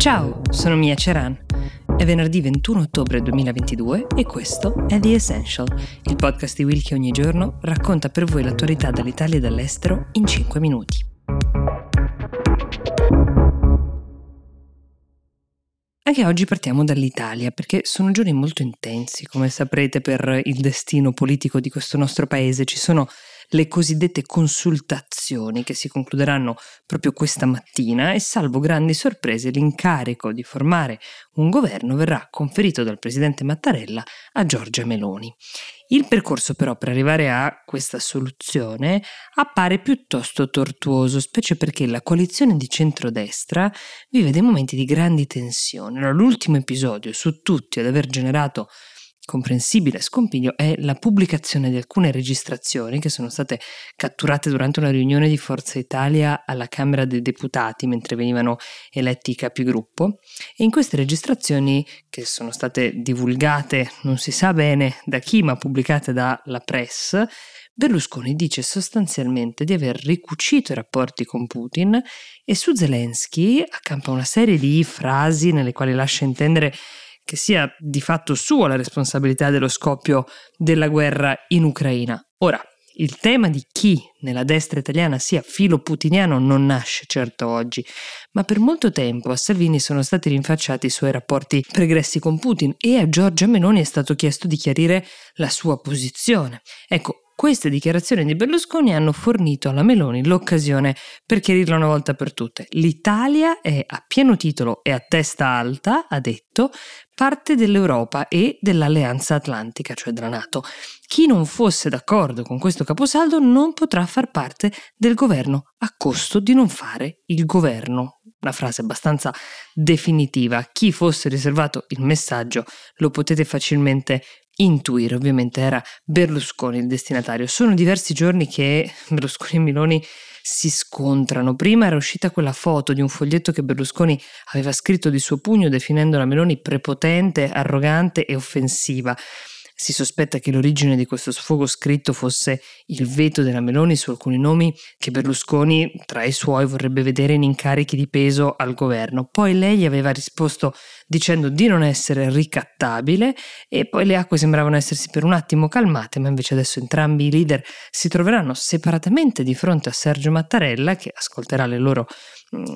Ciao, sono Mia Ceran. È venerdì 21 ottobre 2022 e questo è The Essential, il podcast di Will che ogni giorno racconta per voi l'attualità dall'Italia e dall'estero in 5 minuti. Anche oggi partiamo dall'Italia perché sono giorni molto intensi, come saprete, per il destino politico di questo nostro paese. Ci sono le cosiddette consultazioni che si concluderanno proprio questa mattina e salvo grandi sorprese l'incarico di formare un governo verrà conferito dal presidente Mattarella a Giorgia Meloni. Il percorso però per arrivare a questa soluzione appare piuttosto tortuoso, specie perché la coalizione di centrodestra vive dei momenti di grandi tensione. L'ultimo episodio su tutti ad aver generato comprensibile scompiglio è la pubblicazione di alcune registrazioni che sono state catturate durante una riunione di Forza Italia alla Camera dei Deputati mentre venivano eletti i capigruppo e in queste registrazioni che sono state divulgate non si sa bene da chi ma pubblicate dalla press Berlusconi dice sostanzialmente di aver ricucito i rapporti con Putin e su Zelensky accampa una serie di frasi nelle quali lascia intendere che sia di fatto sua la responsabilità dello scoppio della guerra in Ucraina. Ora, il tema di chi nella destra italiana sia filo putiniano non nasce certo oggi, ma per molto tempo a Salvini sono stati rinfacciati i suoi rapporti pregressi con Putin e a Giorgia Meloni è stato chiesto di chiarire la sua posizione. Ecco, queste dichiarazioni di Berlusconi hanno fornito alla Meloni l'occasione per chiarirla una volta per tutte. L'Italia è a pieno titolo e a testa alta, ha detto, parte dell'Europa e dell'Alleanza Atlantica, cioè della Nato. Chi non fosse d'accordo con questo caposaldo non potrà far parte del governo a costo di non fare il governo. Una frase abbastanza definitiva. Chi fosse riservato il messaggio lo potete facilmente intuire, ovviamente era Berlusconi il destinatario. Sono diversi giorni che Berlusconi e Miloni si scontrano. Prima era uscita quella foto di un foglietto che Berlusconi aveva scritto di suo pugno definendo la Meloni prepotente, arrogante e offensiva. Si sospetta che l'origine di questo sfogo scritto fosse il veto della Meloni su alcuni nomi che Berlusconi, tra i suoi, vorrebbe vedere in incarichi di peso al governo. Poi lei aveva risposto dicendo di non essere ricattabile e poi le acque sembravano essersi per un attimo calmate, ma invece adesso entrambi i leader si troveranno separatamente di fronte a Sergio Mattarella che ascolterà le loro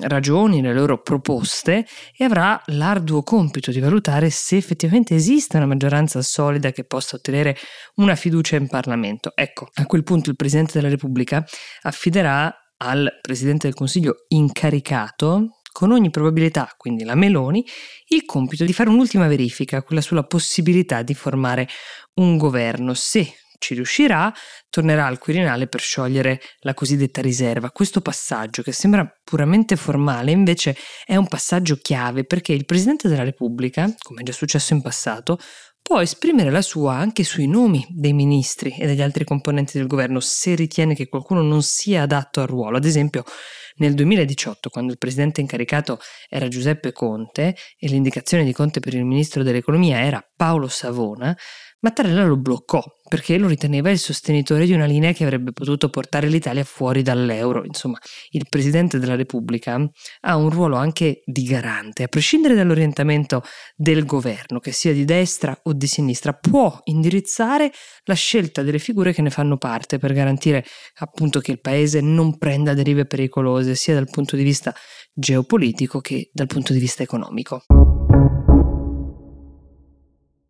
ragioni, le loro proposte e avrà l'arduo compito di valutare se effettivamente esiste una maggioranza solida che possa ottenere una fiducia in Parlamento. Ecco, a quel punto il Presidente della Repubblica affiderà al Presidente del Consiglio incaricato con ogni probabilità, quindi la Meloni, il compito di fare un'ultima verifica, quella sulla possibilità di formare un governo, se ci riuscirà, tornerà al Quirinale per sciogliere la cosiddetta riserva. Questo passaggio, che sembra puramente formale, invece è un passaggio chiave perché il Presidente della Repubblica, come è già successo in passato, può esprimere la sua anche sui nomi dei ministri e degli altri componenti del governo se ritiene che qualcuno non sia adatto al ruolo. Ad esempio, nel 2018, quando il presidente incaricato era Giuseppe Conte e l'indicazione di Conte per il ministro dell'economia era Paolo Savona, Mattarella lo bloccò perché lo riteneva il sostenitore di una linea che avrebbe potuto portare l'Italia fuori dall'euro. Insomma, il Presidente della Repubblica ha un ruolo anche di garante, a prescindere dall'orientamento del governo, che sia di destra o di sinistra, può indirizzare la scelta delle figure che ne fanno parte per garantire appunto che il Paese non prenda derive pericolose sia dal punto di vista geopolitico che dal punto di vista economico.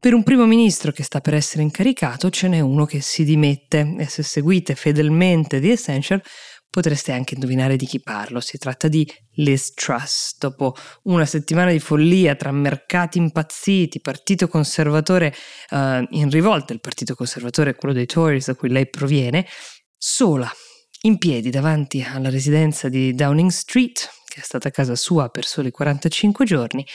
Per un primo ministro che sta per essere incaricato ce n'è uno che si dimette e se seguite fedelmente The Essential potreste anche indovinare di chi parlo. Si tratta di Liz Truss. Dopo una settimana di follia tra mercati impazziti, partito conservatore uh, in rivolta, il partito conservatore è quello dei Tories da cui lei proviene, sola, in piedi davanti alla residenza di Downing Street, che è stata casa sua per soli 45 giorni,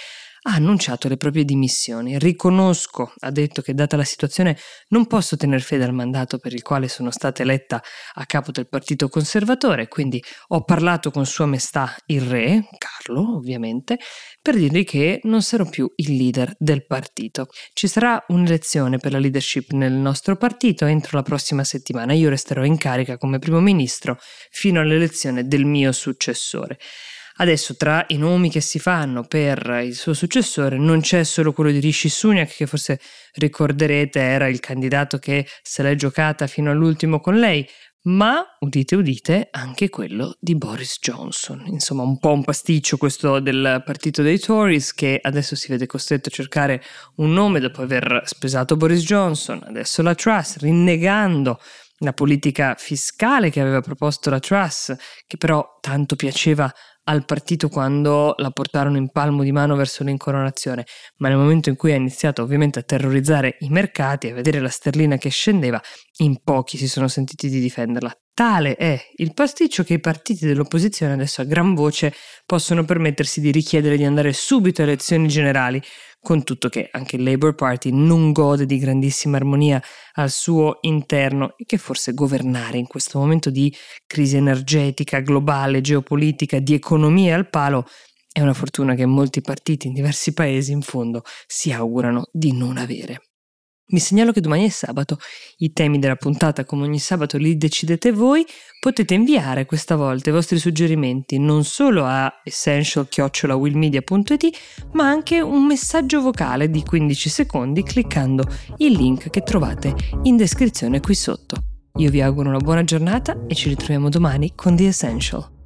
ha annunciato le proprie dimissioni. Riconosco, ha detto che data la situazione non posso tener fede al mandato per il quale sono stata eletta a capo del Partito Conservatore, quindi ho parlato con Sua Maestà il Re, Carlo ovviamente, per dirgli che non sarò più il leader del partito. Ci sarà un'elezione per la leadership nel nostro partito entro la prossima settimana. Io resterò in carica come primo ministro fino all'elezione del mio successore. Adesso tra i nomi che si fanno per il suo successore non c'è solo quello di Rishi Sunak che forse ricorderete era il candidato che se l'è giocata fino all'ultimo con lei, ma udite udite anche quello di Boris Johnson. Insomma, un po' un pasticcio questo del partito dei Tories che adesso si vede costretto a cercare un nome dopo aver spesato Boris Johnson, adesso la Truss, rinnegando la politica fiscale che aveva proposto la Truss, che però tanto piaceva al partito quando la portarono in palmo di mano verso l'incoronazione, ma nel momento in cui ha iniziato ovviamente a terrorizzare i mercati e a vedere la sterlina che scendeva, in pochi si sono sentiti di difenderla. Tale è il pasticcio che i partiti dell'opposizione adesso a gran voce possono permettersi di richiedere di andare subito a elezioni generali, con tutto che anche il Labour Party non gode di grandissima armonia al suo interno e che forse governare in questo momento di crisi energetica, globale, geopolitica, di economia al palo è una fortuna che molti partiti in diversi paesi in fondo si augurano di non avere. Vi segnalo che domani è sabato, i temi della puntata come ogni sabato li decidete voi, potete inviare questa volta i vostri suggerimenti non solo a essential-willmedia.it ma anche un messaggio vocale di 15 secondi cliccando il link che trovate in descrizione qui sotto. Io vi auguro una buona giornata e ci ritroviamo domani con The Essential.